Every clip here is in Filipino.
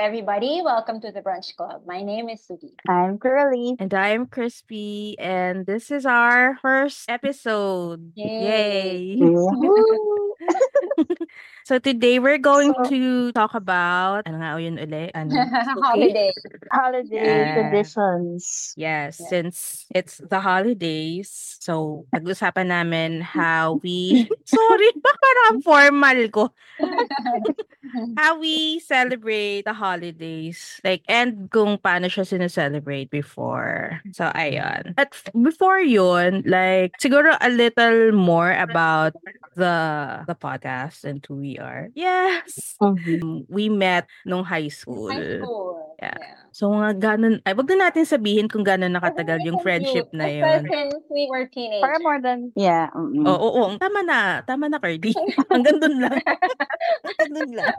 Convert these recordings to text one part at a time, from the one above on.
everybody. Welcome to the Brunch Club. My name is Sugi. I'm Curly. And I'm Crispy, and this is our first episode. Yay. Yay. so today we're going So- to talk about ano nga o yun uli? Ano? Holiday. Holiday Yeah. traditions. Yes, Yeah. since it's the holidays, so pag-usapan namin how we Sorry, parang ang formal ko. How we celebrate the holidays. Like, and kung paano siya sineselebrate before. So, ayun. At f- before yun, like, siguro a little more about the the podcast and who we are. Yes! Um, We met nung high school. High school. Yeah. So, mga ganun, ay, wag na natin sabihin kung gano'n nakatagal yung friendship na yun. Since we were teenagers. For more than, yeah. mm-mm. Oo, oo, oo. Tama na. Tama na, Cardi. Hanggang dun lang. Hanggang dun lang.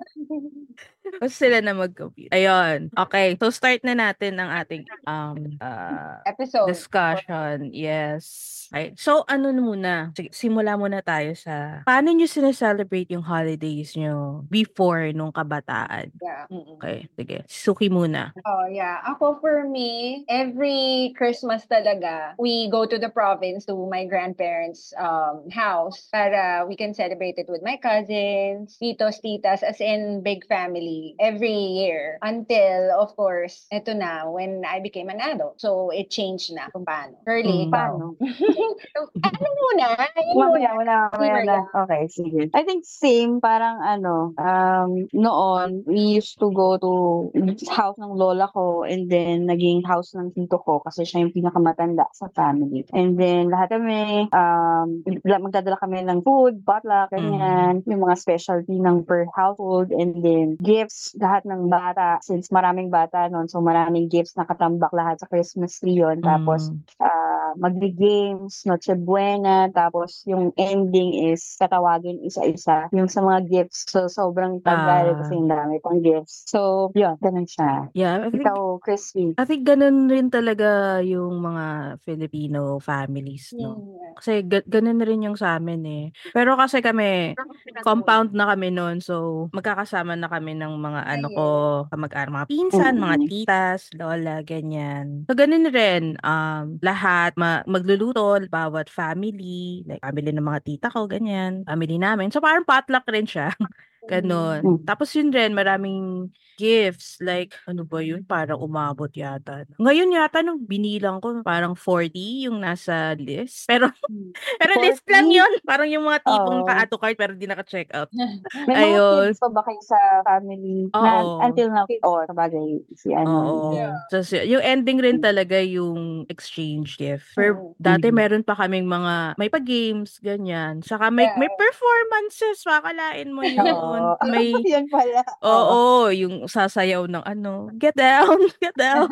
Tapos sila na mag-compete. Ayun. Okay. So, start na natin ang ating um uh, Episode. discussion. Yes. Okay. So, ano na muna? Sige, simula muna tayo sa paano nyo sineselebrate yung holidays nyo before nung kabataan? Yeah. Okay. Sige. Suki muna. Oh, yeah. Ako, for me, every Christmas talaga, we go to the province to my grandparents' um, house para we can celebrate it with my cousins, titos, titas, as in big family every year. Until, of course, eto na, when I became an adult. So, it changed na kung paano. Curly, Mm. Paano? ano muna? Ayun Mamaya, muna. mamaya na. Okay, sige. I think same, parang ano, um, noon, we used to go to house ng lola ko and then naging house ng tito ko kasi siya yung pinakamatanda sa family. And then lahat kami, um, la- magdadala kami ng food, potluck, ganyan, yung mga specialty ng per household and then gifts, lahat ng bata, since maraming bata noon, so maraming gifts na katambak lahat sa Christmas tree yun. Tapos, Mm. ah magbe-games, Noche Buena, tapos yung ending is tatawagin isa-isa yung sa mga gifts. So, sobrang tagal Ah. kasi yung dami pang gifts. So, yun, ganun siya. Yeah, Ikaw, Crispy. I think ganun rin talaga yung mga Filipino families, no? Mm. Kasi ga- ganun rin yung sa amin eh. Pero kasi kami, compound na kami noon. So, magkakasama na kami ng mga ano ko, kamag-anak, mga pinsan, mga Mm. titas, lola, ganyan. So, ganun rin. Um, lahat, ma- magluluto, bawat family, like family ng mga tita ko, ganyan. Family namin. So, parang potluck rin siya. Ganon. Mm. Tapos yun rin, maraming gifts. Like, ano ba yun? Parang umabot yata. Ngayon yata, nung binilang ko, parang 40 yung nasa list. Pero, pero list lang 40? yun. Parang yung mga tipong Oo. naka-add to cart pero di naka-check out. May mga Ayun. kids pa ba kayo sa family na Oo. until now? O, sabagay, si ano. Oo. Yeah. Y- yung ending rin talaga yung exchange gift. Oo. dati Mhm. meron pa kaming mga, may pa-games, ganyan. Saka may, Yeah. may performances, makalain mo yun. Oo. May, Yan pala. oo, yung sasayaw ng ano, get down, get down.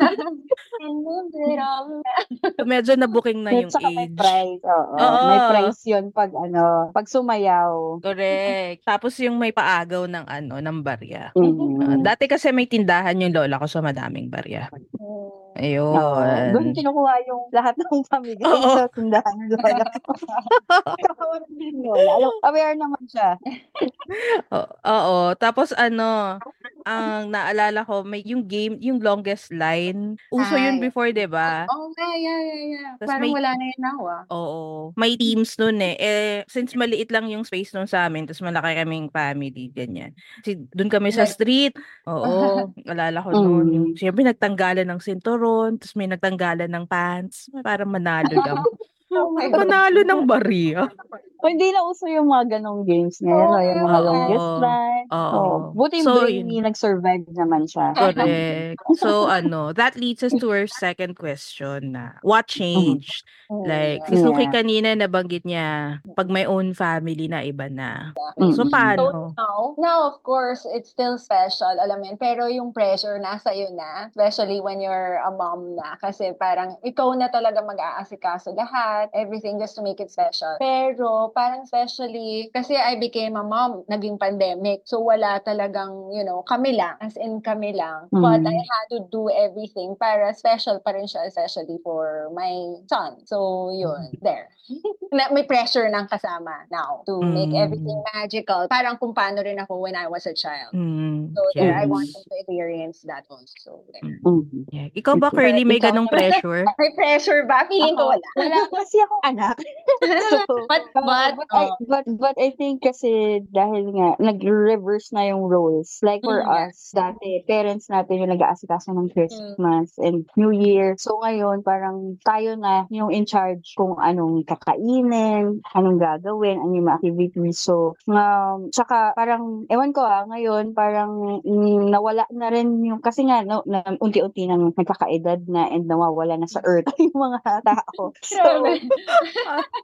Medyo na-booking na yung saka may age. prize. Oo. Oo. May prize yun pag ano, pag sumayaw. Correct. Tapos yung may paagaw ng ano, ng barya. Mhm. Ah, dati kasi may tindahan yung lola ko sa madaming barya. Mm. Ayun. Oo. Doon kinukuha yung lahat ng pamilya Oo. sa tindahan ng lola. Kawawa din lola. Alam, aware naman siya. O- Oo. Tapos ano, ang naalala ko, may yung game, yung longest line. Uso yun Ay. before, 'di ba? Oh, yeah, yeah, yeah, yeah. Tas Parang may- wala na yun now, ah. Oo. May teams nun eh. Eh, since maliit lang yung space nun sa amin, tapos malaki kaming family, ganyan. Kasi doon kami sa street. Oo. Alala ko noon. Mm. Yung, siyempre, nagtanggalan ng sinturon, tapos may nagtanggalan ng pants. Para manalo lang. Oh manalo ng barya. O, hindi na uso yung mga ganong games ngayon. Oo, o, yung mga longest line. Oo. Oh, buti yung So, brainy nag-survive naman siya. Correct. So, ano, that leads us to our second question na, what changed? Mm, Like, yeah. si Suki Yeah. kanina nabanggit niya, pag may own family na iba na. Mm. So, So paano? now, now of course, it's still special, alam mo yun. Pero yung pressure nasa iyo na, especially when you're a mom na. Kasi parang ikaw na talaga mag-aasikaso lahat, everything just to make it special. Pero ko, parang especially, kasi I became a mom, naging pandemic. So, wala talagang, you know, kami lang, as in kami lang. But I Mm. had to do everything para special pa rin siya, especially for my son. So, yun, there. na, may pressure ng kasama now to make Mm. everything magical. Parang kung paano rin ako when I was a child. Mm, So, there, I yes. want them to experience that also. There. Mhm. Yeah. Ikaw ba, Curly, may ganong pressure? May pressure ba? Feeling ko wala. wala kasi akong anak. so, But, uh, but, but, I, oh. but, but I think kasi dahil nga, nag-reverse na yung roles. Like for Mm, us, dati, parents natin yung nag-aasikaso ng Christmas and New Year. So ngayon, parang tayo na yung in charge kung anong kakainin, anong gagawin, ano yung mga activities. So, um, tsaka parang, ewan ko ah, ngayon, parang mm, nawala na rin yung, kasi nga, no, na, unti-unti nang nagkakaedad na and nawawala na sa earth yung mga tao. So, Grabe.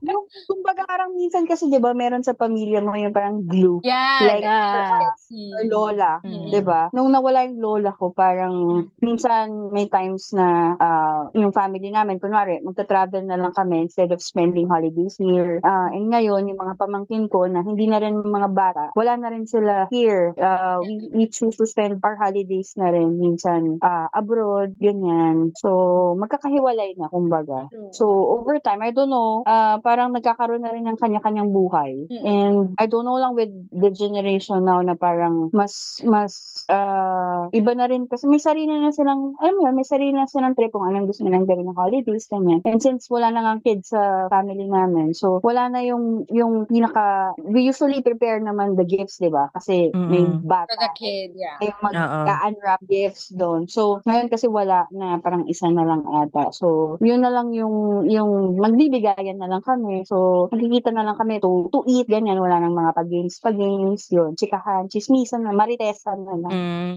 yung, kumbaga parang minsan kasi 'di ba meron sa pamilya mo yung parang glue Yeah. like Yeah. or lola, Mm. 'di ba? Nung nawala yung lola ko, parang minsan may times na ah, yung family namin kunwari magta-travel na lang kami instead of spending holidays here. Ah, and ngayon yung mga pamangkin ko na hindi na rin mga bata, wala na rin sila here. Ah, we, we choose to spend our holidays na rin minsan ah, abroad, ganyan. So magkakahiwalay na kumbaga. So, over time, I don't know, ah parang nagkakaroon na rin ng kanya-kanyang buhay. And I don't know lang with the generation now na parang mas, mas, ah iba na rin. Kasi may sarili na silang, alam mo may sarili na silang trip kung anong gusto nilang gawin ng holidays, ganyan. And since wala na nga kids sa family namin, so wala na yung, yung pinaka, we usually prepare naman the gifts, di ba? Kasi may Mm-mm. bata. For the kid, yeah. May mag-unwrap gifts doon. So, ngayon kasi wala na parang isa na lang ata. So, yun na lang yung yung magbibigayan na lang kami. So, magkikita na lang kami to, to eat, ganyan. Wala nang mga pag-games, pag-games, yun. Chikahan, chismisan na, maritesan na lang. Mm,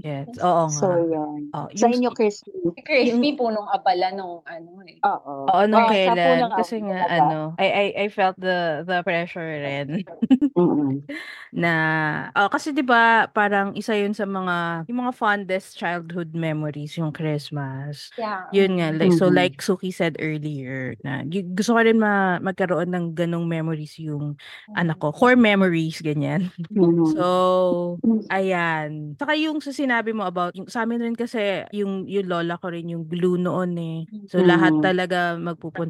yes. Oo nga. so, yun. Oh, Sa yung- inyo, Crispy. Crispy, punong abala nung ano eh. Oo. Oo, nung sa kailan. Kasi nga, talaga. ano, I, I, I felt the, the pressure rin. Na, oh, kasi 'di ba parang isa yun sa mga, yung mga fondest childhood memories, yung Christmas. Yeah. Yun nga, like, so Mhm. like Suki said earlier, na y- gusto ko rin ma, magkaroon ng ganong memories yung anak ko. Core memories, ganyan. Mhm. So, ayan. Saka yung sa sinabi mo about, yung, sa amin rin kasi, yung, yung lola ko rin yung glue noon eh. So, lahat Mhm. talaga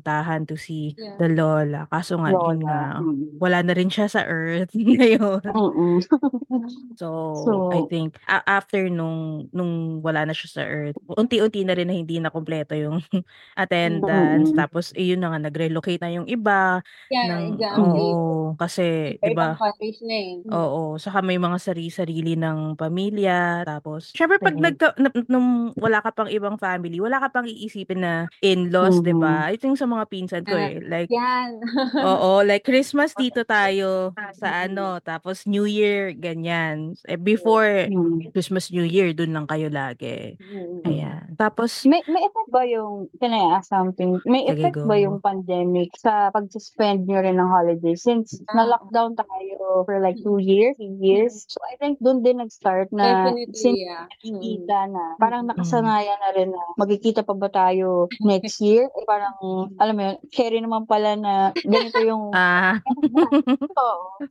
magpupuntahan to see Yeah. the lola. Kaso nga, yun nga, Lola. Mm. wala na rin siya sa earth ngayon. So, So- I think a- after nung nung wala na siya sa earth, unti-unti na rin na hindi na kumpleto yung attendance. Mm-mm. Tapos ayun na nga nag-relocate na yung iba Yeah, ng exactly. oo, kasi 'di ba? eh. Oo, saka may mga sari-sarili ng pamilya. Tapos, syempre pag Mhm. nagka, n- nung wala ka pang ibang family, wala ka pang iisipin na in-laws, 'di ba? Ito yung sa mga pinsan ko eh. Like, Yan. Oo, like Christmas dito tayo sa ano, tapos New Year, ganyan. Eh, before Mm. Christmas, New Year, dun lang kayo lagi. Mm. Ayan. Tapos, May may effect ba yung can I ask something? May effect go. ba yung pandemic sa pag-suspend nyo rin ng holiday since Ah. na-lockdown tayo for like two years, three years? So I think doon din nag-start na Definitely, since yeah. Mm. nakikita na parang Mm. nakasanayan na rin na magkikita pa ba tayo next year? Eh, parang alam mo yun, carry naman pala na ganito yung ah.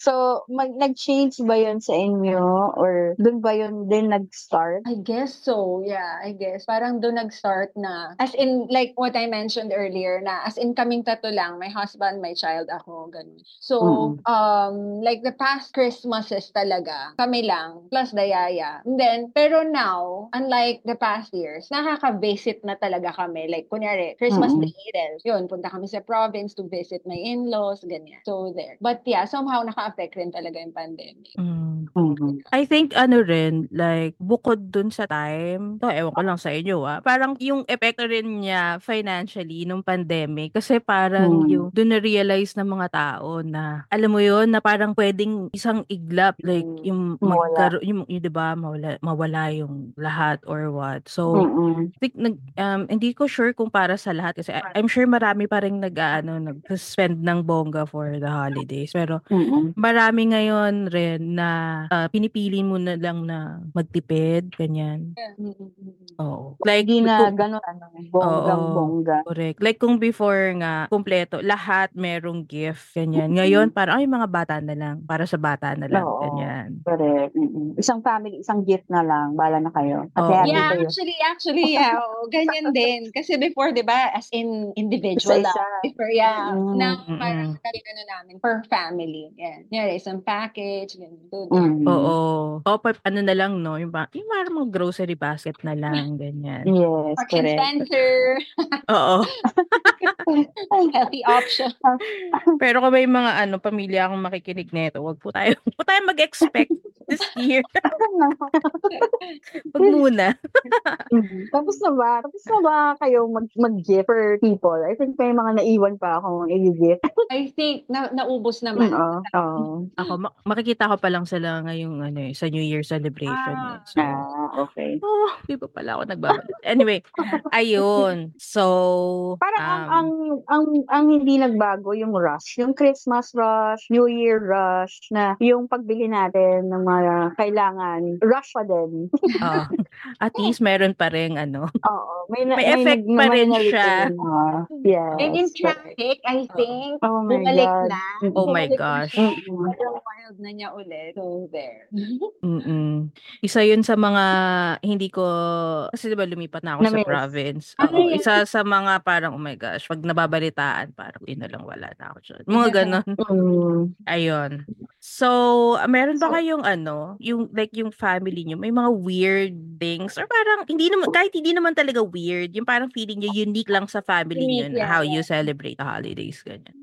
So, mag, nag-change ba yun sa inyo? Or doon ba yun din nag-start? I guess so, yeah, I guess. Parang doon nag-start na, as in, like what I mentioned earlier, na as in kaming tato lang, my husband, my child, ako, ganun. So, Mm. um, like the past Christmases talaga, kami lang, plus Dayaya. And then, pero now, unlike the past years, nakaka-visit na talaga kami. Like, kunyari, Christmas Mm-mm. Day, Eden. Yun, punta kami sa province to visit my in-laws, ganyan. So, there. But yeah, somehow naka-affect rin talaga yung pandemic. mm, Mhm. I think ano rin, like, bukod dun sa time, to, ewan ko lang sa inyo ah, parang yung epekto rin niya financially nung pandemic, kasi parang Hmm. yung, dun na-realize ng mga tao na, alam mo yun, na parang pwedeng isang iglap, like, Mm. yung, magkaro, yung, yung, diba, mawala, mawala yung lahat or what. So, Mm-mm. I think nag um, hindi ko sure kung para sa lahat kasi I- I'm sure marami pa ring nag-aano nag-spend ng bongga for the holidays pero Mm-mm. marami ngayon rin na ah, pinipili mo na lang na magtipid, ganyan. Mm-mm. Oo. Like, Hindi na kung- gano'n, ano, bonggang-bongga. Correct. Like kung before nga, kumpleto, lahat merong gift, ganyan. Ngayon, parang, ay, mga bata na lang. Para sa bata na lang, Oo. ganyan. Correct. Mm-mm. Isang family, isang gift na lang. Bala na kayo. At happy Yeah, kayo. actually, actually, yeah, oo, ganyan din. Kasi before, di ba, as in individual Isa-isa. lang. Before, yeah. Mm, Now, mm-mm. parang talaga na namin per family. Yan. Yeah, isang package, ganyan. do that. Mm. Oo. O, pa- ano na lang, no? Yung, ba, yung parang mga grocery basket na lang, ganyan. Yes, Marks correct. Spencer, Oo. healthy option. Pero kung may mga ano, pamilya akong makikinig nito, wag po tayo, po tayo mag-expect this year. Wag muna. Mhm. Tapos na ba? Tapos na ba kayo mag, mag-gift for people? I think may mga naiwan pa akong i-gift. I think, na, naubos naman. Oo. Oo. Ako, ma- makikita ko pa lang sila ngayong ano, eh, sa New Year celebration. eh. Ah. So, Ah, okay. oh, di pa pala ako nagbabalik. Anyway, ayun. So, Parang ang, um, ang ang ang hindi nagbago yung rush, yung Christmas rush, New Year rush na yung pagbili natin ng mga kailangan, rush pa din. ah, at least meron pa rin ano. Oo, may na, May effect nag- pa may rin siya. Yes. And in traffic, I think, Oh my bumalik God. na. Oh my gosh. siya. Wild na niya ulit. So, there. Mm-mm. Isa yun sa mga hindi ko kasi 'di ba lumipat na ako sa Na-miss. province. Ah, Oo, yeah. isa sa mga parang oh my gosh, pag nababalitaan parang yun na lang wala na ako dyan. Mga ganon. Mm. Ayun. So, ah, meron ba kayong ano, yung like yung family niyo, may mga weird things or parang hindi naman kahit hindi naman talaga weird, yung parang feeling niyo unique lang sa family niyo Unique, na yeah, how yeah. you celebrate the holidays ganyan.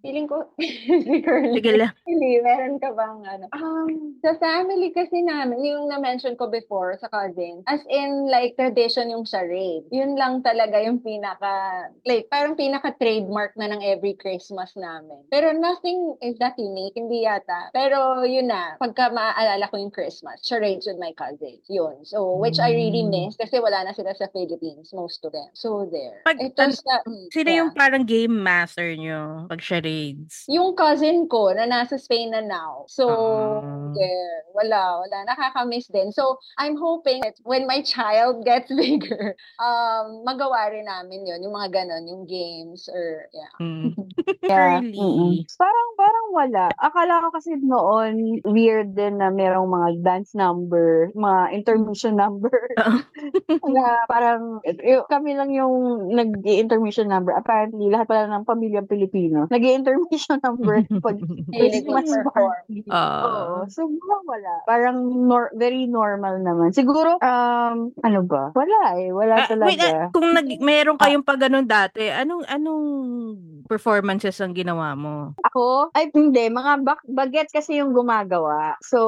Feeling ko, si Curly. Sige lang. Hindi, meron ka bang ano? Um, sa family kasi namin, yung na-mention ko before sa cousin, as in like tradition yung charade. Yun lang talaga yung pinaka, like parang pinaka-trademark na ng every Christmas namin. Pero nothing is that unique, hindi yata. Pero yun na, pagka maaalala ko yung Christmas, charades with my cousins. Yun. So, which I really Mm. miss kasi wala na sila sa Philippines, most of them. So, there. Pag- Ito sa, mm, Sino yeah. yung parang game master niyo pag charades? Yung cousin ko na nasa Spain na now. So, Ah. there. Wala, wala. Nakaka-miss din. So, I'm hoping that when my child gets bigger, um, magawa rin namin yun. Yung mga ganon, yung games or, yeah. Mm. Yeah. Mm-mm. Parang, parang wala. Akala ko kasi noon, weird din na merong mga dance number, mga intermission number. na parang, y- kami lang yung nag-intermission number. Apparently, lahat pala ng pamilyang Pilipino, nag-intermission number pag Hilig Christmas party. Ah. Oo. So, wala. Parang nor- very normal naman. Siguro, um, ano ba? Wala eh. Wala Ah, wait, talaga. ah, kung nag meron kayong pa ganun dati, anong anong performances ang ginawa mo? Ako? Ay, hindi. Mga bak- baget kasi yung gumagawa. So,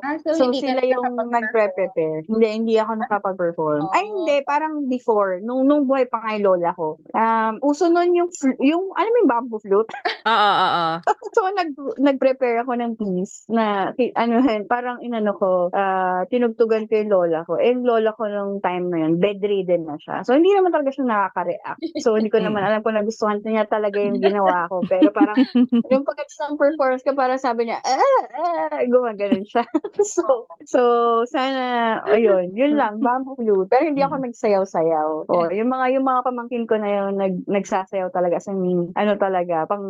Ah, so, so sila yung nagpre-prepare. Hindi, hindi ako nakapag-perform. Ay, Oo. hindi. Parang before. Nung, nung buhay pa kay lola ko. Um, uso nun yung, fl- yung, alam mo yung bamboo flute? Oo, oo, oo. so, nag, nag-prepare ako ng piece na, ano, parang inano ko, ah, tinugtugan ko yung lola ko. Eh, yung lola ko nung time na yun, bedridden na siya. So, hindi naman talaga siya nakaka-react. So, hindi ko naman alam kung nagustuhan niya talaga yung ginawa ko. Pero parang, yung pagkatapos ng performance ko, parang sabi niya, ah, ah, gumaganon siya. so, so, sana, ayun, yun lang, bamboo flute. Pero hindi ako nagsayaw-sayaw. O, yung mga, yung mga pamangkin ko na yun, nag, nagsasayaw talaga sa min, ano talaga, pang,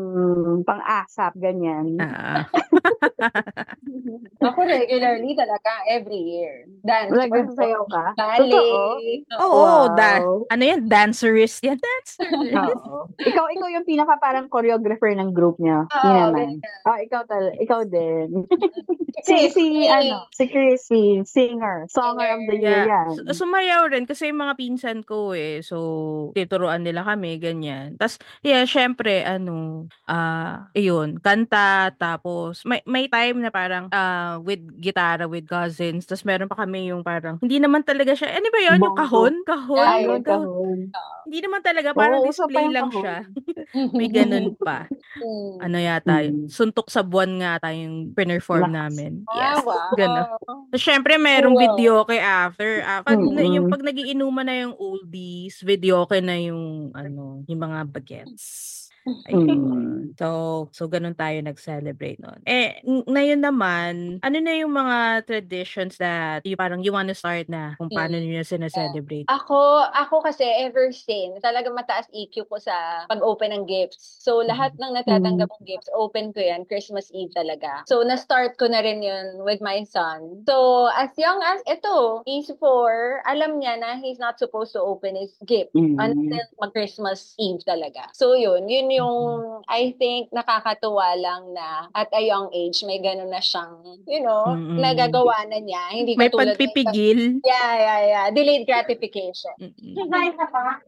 pang asap, ganyan. Ah. Ako regularly talaga, every year. Dance. Nagsasayaw ka? Ballet. Oo, Wow. da- ano yan? Dancerist yan? Dancer. Oo. ikaw, ikaw yung pinaka parang choreographer ng group niya. Oo, Hindi naman. Ah, ikaw tal, ikaw din. si, si, ano, si Chrissy, singer, songer of the year Yeah. yan. Sumayaw rin kasi yung mga pinsan ko eh. So, tinuruan nila kami, ganyan. Tapos, yeah, syempre, ano, ah, ayun, kanta, tapos, may, may time na parang, ah, with gitara, with cousins, tapos meron pa kami yung parang, hindi naman talaga siya, ano ba yun? Yung kahon? Kahon? Ay, Ayun, kahon. kahon. Hindi naman talaga, parang Oo, display yung lang kahon. siya. May ganun pa. Mm. Ano yata yun? Mm. Suntok sa buwan nga tayo yung pinerform Lakas. namin. Ah, Yes. wow. Ganun. So, syempre, merong Wow. video kay after. Ah, pag, na- Mm-mm. yung pag nagiinuman na yung oldies, video kay na yung, ano, yung mga bagets. Ayun. So, so ganun tayo nag-celebrate nun. Eh, ng- ngayon naman, ano na yung mga traditions that you parang you wanna start na kung paano Mm. niyo sinaselebrate? Ako, ako kasi ever since, talaga mataas EQ ko sa pag-open ng gifts. So, lahat ng natatanggap kong gifts, open ko yan, Christmas Eve talaga. So, na-start ko na rin yun with my son. So, as young as, ito, he's four, alam niya na he's not supposed to open his gift Mm. until mag-Christmas Eve talaga. So, yun, yun yung, I think, nakakatuwa lang na at a young age, may ganun na siyang, you know, Mm-mm. nagagawa na niya. Hindi May katulad ng iba- pagpipigil. Yeah, yeah, yeah. Delayed gratification. Mm-mm. pa.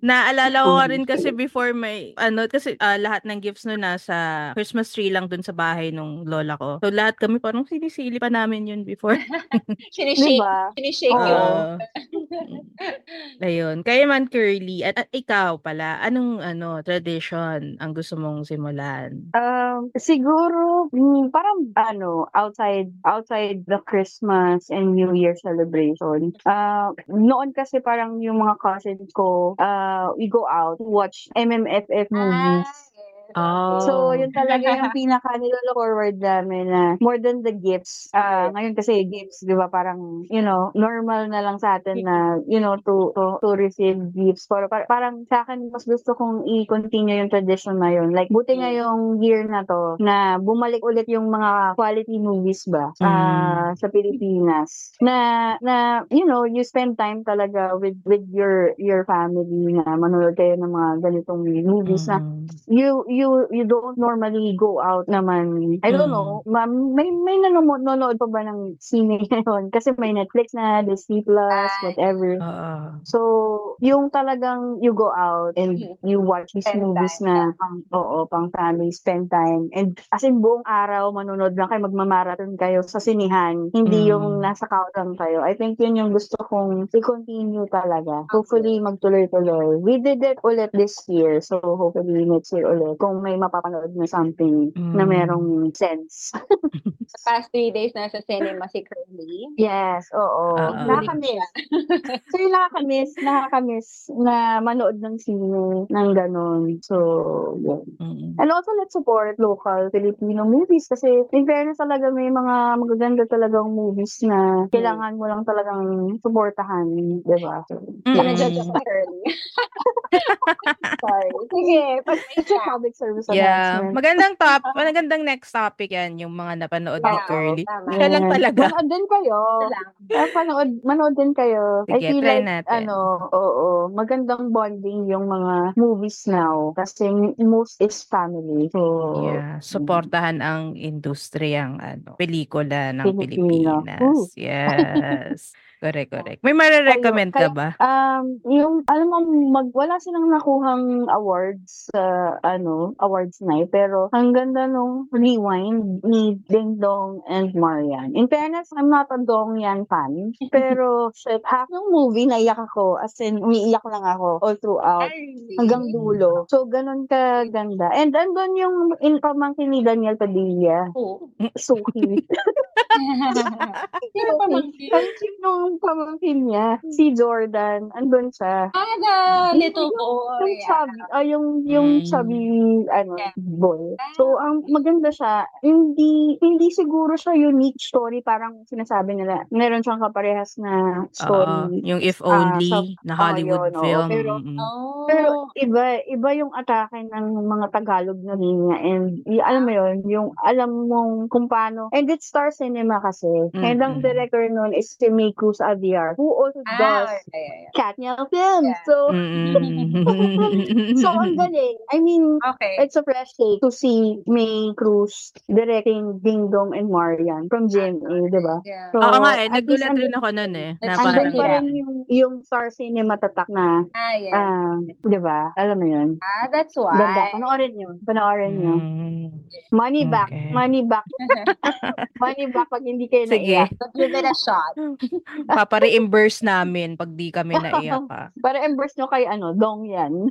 Naalala ko rin kasi before may ano kasi ah, lahat ng gifts no nasa Christmas tree lang dun sa bahay nung lola ko. So lahat kami parang sinisili pa namin yun before. Sinishake, Diba? sinishake Oo. yung... Mm. Ayun. Kaya man Curly, at, at ikaw pala, anong ano tradition ang gusto mong simulan? Um, siguro, mm, parang ano, outside outside the Christmas and New Year celebration. Uh, noon kasi parang yung mga cousins ko, uh, we go out, watch MMFF movies. Oh. So, yun talaga yung pinaka nilolo forward namin na more than the gifts. ah ngayon kasi gifts, di ba, parang, you know, normal na lang sa atin na, you know, to, to, to receive gifts. Pero par- parang sa akin, mas gusto kong i-continue yung tradition na yun. Like, buti nga yung year na to, na bumalik ulit yung mga quality movies ba ah, sa Pilipinas. Na, na, you know, you spend time talaga with with your your family na manonood kayo ng mga ganitong movies na Mm. you you you don't normally go out naman. I don't Mm. know. Ma, may may nanonood nanonood pa ba ng sine ngayon? Kasi may Netflix na, Disney Plus, Ah, whatever. Oo. So, yung talagang you go out and Mhm. you watch these Spend movies time, na pang, oo, pang family, spend time. And as in buong araw, manonood lang kayo, magmamarathon kayo sa sinihan. Hindi Mm. yung nasa lang kayo. I think yun yung gusto kong i-continue talaga. Hopefully, magtuloy-tuloy. We did it ulit this year. So, hopefully next year ulit. Kung may mapapanood na something na Mm. merong sense. Sa past three days, nasa cinema si Curly. Yes, oo. Oo. Nakakamiss. so, yung nakakamiss, nakakamiss na manood ng sine ng ganon. So, yun. Mm. And also, let's support local Filipino movies kasi in fairness talaga may mga magaganda talagang movies na kailangan mo lang talagang suportahan, di ba? So, Mm. Curly. Sorry. Sige, pag may public service Yeah, announcement. magandang top, magandang next topic yan, yung mga napanood ni Yeah, Curly. tama. Siya lang talaga. Manood din kayo. Lang. Ah, manood din kayo. I Sige, feel try like, natin. ano, oo, magandang bonding yung mga movies now kasi most is family. So, Yeah, suportahan ang industriyang ano, pelikula ng. Pilipinas. Ooh. Yes. Correct, correct. May marirecommend ka ba? Um, yung, alam mo, mag, wala silang nakuhang awards sa, ano, awards night, pero ang ganda nung rewind ni Ding Dong and Marian. In fairness, I'm not a Dong Yan fan, pero shit, half ng movie naiyak ako, as in, umiiyak lang ako all throughout. Hanggang dulo. So, ganun ka ganda. And andun yung in pamangkin ni Daniel Padilla. Oo. So cute. Sino pa monkey? Ang cute nung pamangkin niya. Si Jordan. Andun siya. Ah, the little boy. Yung chubby, ah, yung, yung Mm. chubby, ano, Yeah. boy. So, ang maganda siya, hindi, hindi siguro siya unique story, parang sinasabi nila, meron siyang kaparehas na story. yung If ah, Only sa- na oo, Hollywood yun, oo. film. Pero- mm. Oh. Pero iba, iba yung atake ng mga Tagalog na linya and y- alam mo yun, yung alam mong kung paano. And it's Star Cinema kasi. And ang director nun is si May Cruz Aviar who also ah, does yeah, yeah, yeah. Katniel Films. Yeah. So, Mm-mm. so ang galing. I mean, Okay. it's a fresh take to see May Cruz directing Ding Dong and Marian from GMA, di ba? Yeah. So, Oo nga eh, nagulat rin ako nun eh. Na parang, pa rin yung, yung Star Cinema tatak na, Ah, yeah. ah, di ba? Alam mo yun? ah, that's why. Ganda. Panoorin nyo. Panoorin nyo. mm, Money back. Okay. Money back. Money back pag hindi kayo Sige. naiyak. But give it a shot. Papa-reimburse namin pag di kami naiyak ah. Para reimburse nyo kay ano, dong yan.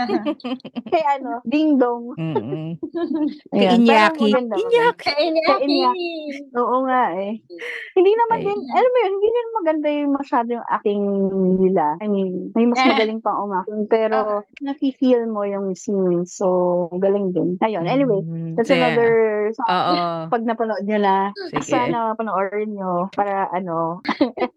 Kay ano, ding dong. Mm-mm. Kay Inyaki. Inyaki. Kaya Kaya Oo nga eh. Hindi naman Okay. din, alam mo yun, hindi din maganda yung masyado yung acting nila. I mean, may mas Eh. magaling pang umaking, pero nafe-feel mo yung scene. So, galing din. Ayun, anyway, Mm, that's kaya- another song. Oo. Pag napanood nyo na, Sige. sana panoorin nyo para ano,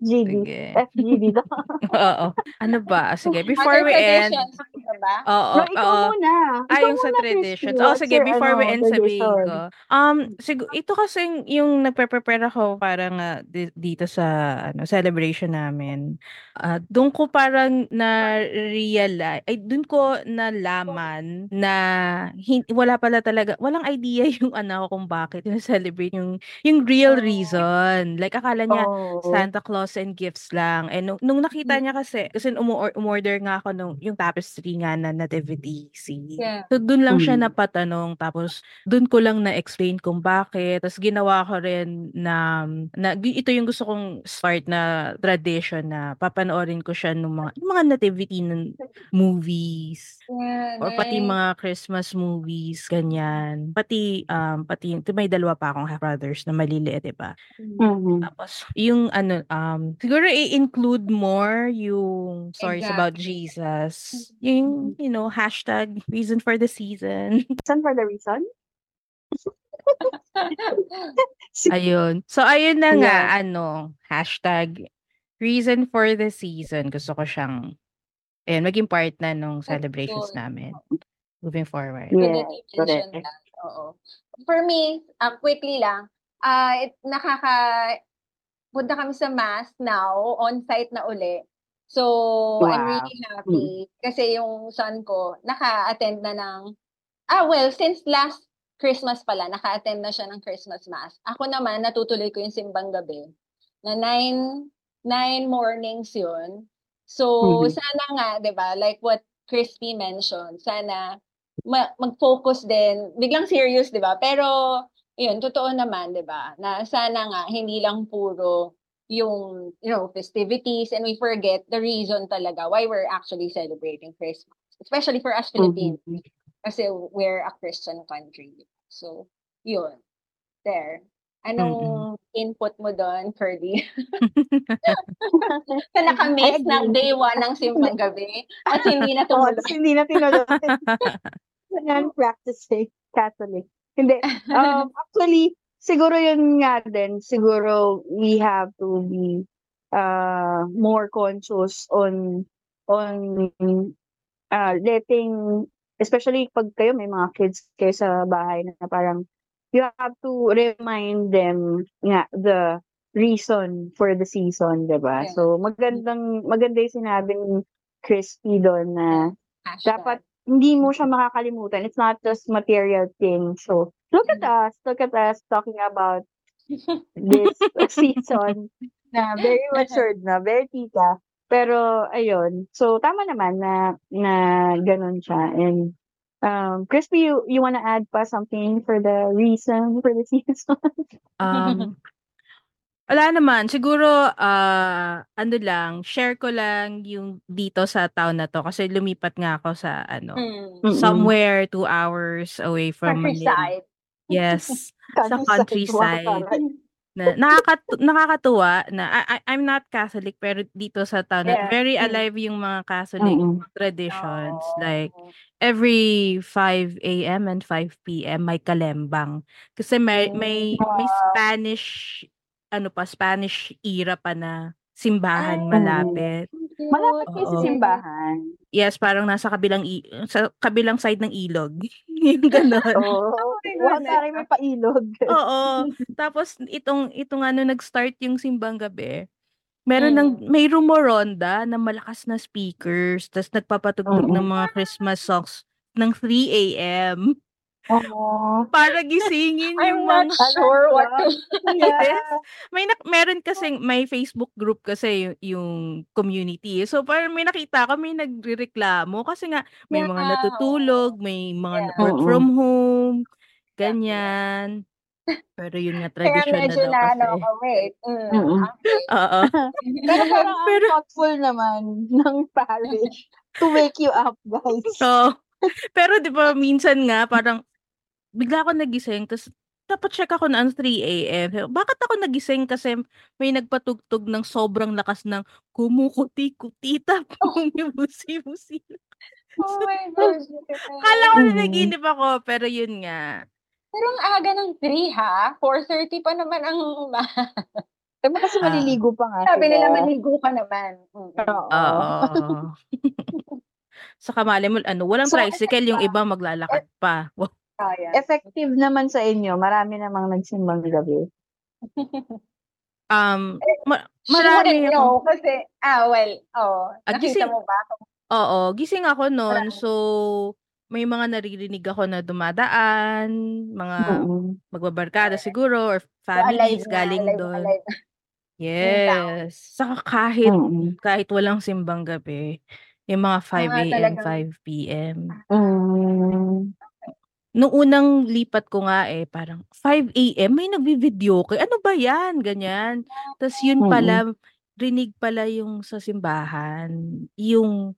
FGD. Sige. FGD. Oo. Ano ba? Sige, before Other we end. Traditions, diba? Oo, No, ikaw oo. muna. Ah, Ikaw yung sa muna, traditions. Christy. Oo, What's sige, your, before we ano, end, sabihin ko. Um, siguro, ito kasi yung nagpe-prepare ako para nga di- dito sa ano, celebration namin. Ah, doon ko parang na-realize, ay, doon ko nalaman na hin- wala pala talaga, walang idea yung anak ko kung bakit yung celebrate yung, yung real Oh. reason. Like, akala niya, Oh. Santa Claus and gifts lang. And nung, nung nakita niya kasi, kasi umu- umorder nga ako nung yung tapestry nga na nativity scene. Yeah. So doon lang siya Mm. napatanong tapos doon ko lang na-explain kung bakit. Tapos ginawa ko rin na, na ito yung gusto kong start na tradition na papanoorin ko siya ng mga yung mga nativity ng movies Yeah, or pati nice. mga Christmas movies ganyan. Pati um pati yung may dalawa pa akong brothers na maliliit, 'di ba? Mhm. Tapos, yung ano, um, siguro i-include more yung stories about Jesus. Yung, you know, hashtag reason for the season. Saan for the reason? ayun. So, ayun na nga, Yeah. ano, hashtag reason for the season. Gusto ko siyang, ayun, maging part na nung celebrations good. namin. Moving forward. Yeah, that. Oo. For me, ah, quickly lang, ah it, nakaka, punta kami sa mass now, on-site na uli. So, I'm Wow. really happy kasi yung son ko, naka-attend na ng, ah well, since last Christmas pala, naka-attend na siya ng Christmas mass. Ako naman, natutuloy ko yung simbang gabi na nine, nine mornings yun. So, Mhm. sana nga, di ba, like what Crispy mentioned, sana ma- mag-focus din, biglang serious, di ba? Pero, yun, totoo naman, di ba? Na sana nga, hindi lang puro yung, you know, festivities and we forget the reason talaga why we're actually celebrating Christmas. Especially for us Filipinos. Mhm. Kasi we're a Christian country. So, yun. There. Anong input mo doon, Curly? na nakamiss ng day one ng simbang gabi at hindi na tumuloy. tapos hindi na tinuloy. Non-practicing Catholic. Hindi. Um, actually, siguro yun nga din. Siguro we have to be uh, more conscious on on uh, letting especially pag kayo may mga kids kayo sa bahay na parang you have to remind them nga the reason for the season, 'di ba? Yeah. So magandang maganda yung sinabi ni Crispy doon na Hashtag. dapat hindi mo siya makakalimutan. It's not just material things. So, look at us. Look at us talking about this season na very matured na, very tita. Pero, ayun. So, tama naman na, na ganun siya. And, um, Crispy, you, you wanna add pa something for the reason for the season? Um, wala naman. Siguro, ah, ano lang, share ko lang yung dito sa town na to. Kasi lumipat nga ako sa, ano. Mm-mm. somewhere two hours away from Manila. Countryside. Yes. sa countryside. Na nakakatu- nakakatuwa na I, I- I'm not Catholic pero dito sa town Yeah. very alive yung mga Catholic Mm-mm. traditions Oh. like every 5 a.m. and 5 p.m. may kalembang kasi may may may. Spanish ano pa Spanish era pa na simbahan Ay. malapit. Malapit kayo sa simbahan. Yes, parang nasa kabilang i- sa kabilang side ng ilog. yung ganon. Oo. Wow, goodness. taray may pailog. Oo. Tapos itong itong ano nag-start yung simbang gabi. Meron ng Mm. may rumoronda na malakas na speakers, tapos nagpapatugtog Oo. ng mga Christmas songs ng 3 a.m. Oo. para gisingin I'm yung not mga sure what to... Yes. May nak- meron kasing may Facebook group kasi yung, yung community. So parang may nakita ko may nagrereklamo kasi nga may mga Yeah, natutulog, may mga Yeah. work from home. ganyan. Pero yun nga, Kaya tradisyon na medyo daw na kasi. ako, wait. Mm, Mm-mm. okay. Oo. Pero parang ang Pero- thoughtful naman ng parish to wake you up, guys. So, pero di ba minsan nga parang bigla ako nagising tapos dapat check ako na 3 a.m. Bakit ako nagising kasi may nagpatugtog ng sobrang lakas ng kumukuti-kuti tapos busi-busi. Oh my gosh. Kala ko na Mhm. naginip ako pero yun nga. Pero ang aga ng 3 ha? 4.30 pa naman ang umaga. Diba kasi Ah. maliligo pa nga Sabi nila maligo ka naman. Oo. Oo. Sa kamali mo, ano, walang So, tricycle, yung iba maglalakad pa. Oh, yeah. Effective naman sa inyo. Marami namang nagsimbang gabi. Um, ma- She marami wouldn't ako. kasi, ah, well, oh, Ah, nakita gising- mo ba? Oo, gising ako noon. So, may mga naririnig ako na dumadaan, mga magbabarkada siguro or So, alive families na, galing alive, doon. alive. Yes. Saka kahit Mm-mm. kahit walang simbang gabi, yung mga 5 nga, a.m., talagang- 5 p.m. Mm. Nung unang lipat ko nga eh, parang 5 a.m. may nagbi-video kay ano ba yan? Ganyan. Tapos yun pala, rinig pala yung sa simbahan. Yung,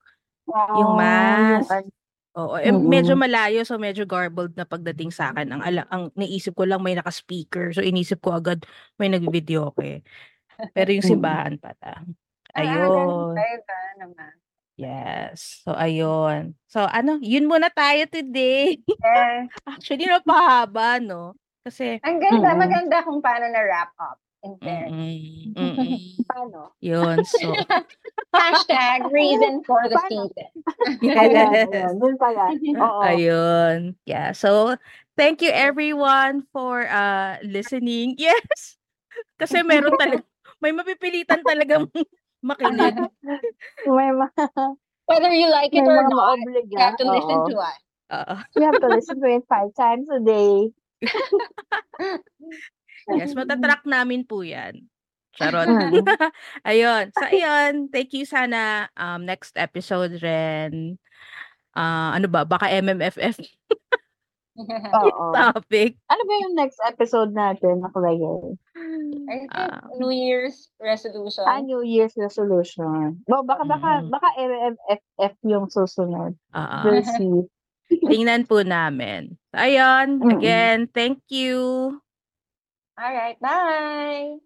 yung mass. yung- Oo, eh, Mm. medyo malayo so medyo garbled na pagdating sa akin. Ang ala, ang naisip ko lang may naka-speaker. So inisip ko agad may nagbi-video eh. Pero yung Mm. simbahan pala. Ah, ganun Ayun. tayo ka naman. Yes. So ayun. So ano, yun muna tayo today. Yes. Actually, napahaba, no? Kasi, Ang ganda, Mm-mm. maganda kung paano na wrap up. In fairness. mm, mm, mm, Paano? yun. So, Hashtag reason for the season. Ayan, yes. ayan. Dun pala. Oo. Ayun. Yeah. So, thank you everyone for uh listening. Yes. Kasi meron talaga, may mapipilitan talagang makinig. May mga, Whether you like it or not, maobliga. you have to listen Oo. to us. Oo. You have to listen to it five times a day. Yes, matatrack namin po yan. Charot. Mm. ayun. So, ayun. Thank you sana. Um, next episode rin. Ah, ano ba? Baka MMFF Oo. topic. Ano ba yung next episode natin nakalagay? I think Ah, New Year's resolution. Ah, New Year's resolution. Bo, baka, baka, Mm. baka MMFF yung susunod. ah, We'll see. tingnan po namin. Ayun. Mm-mm. Again, thank you. All right, bye.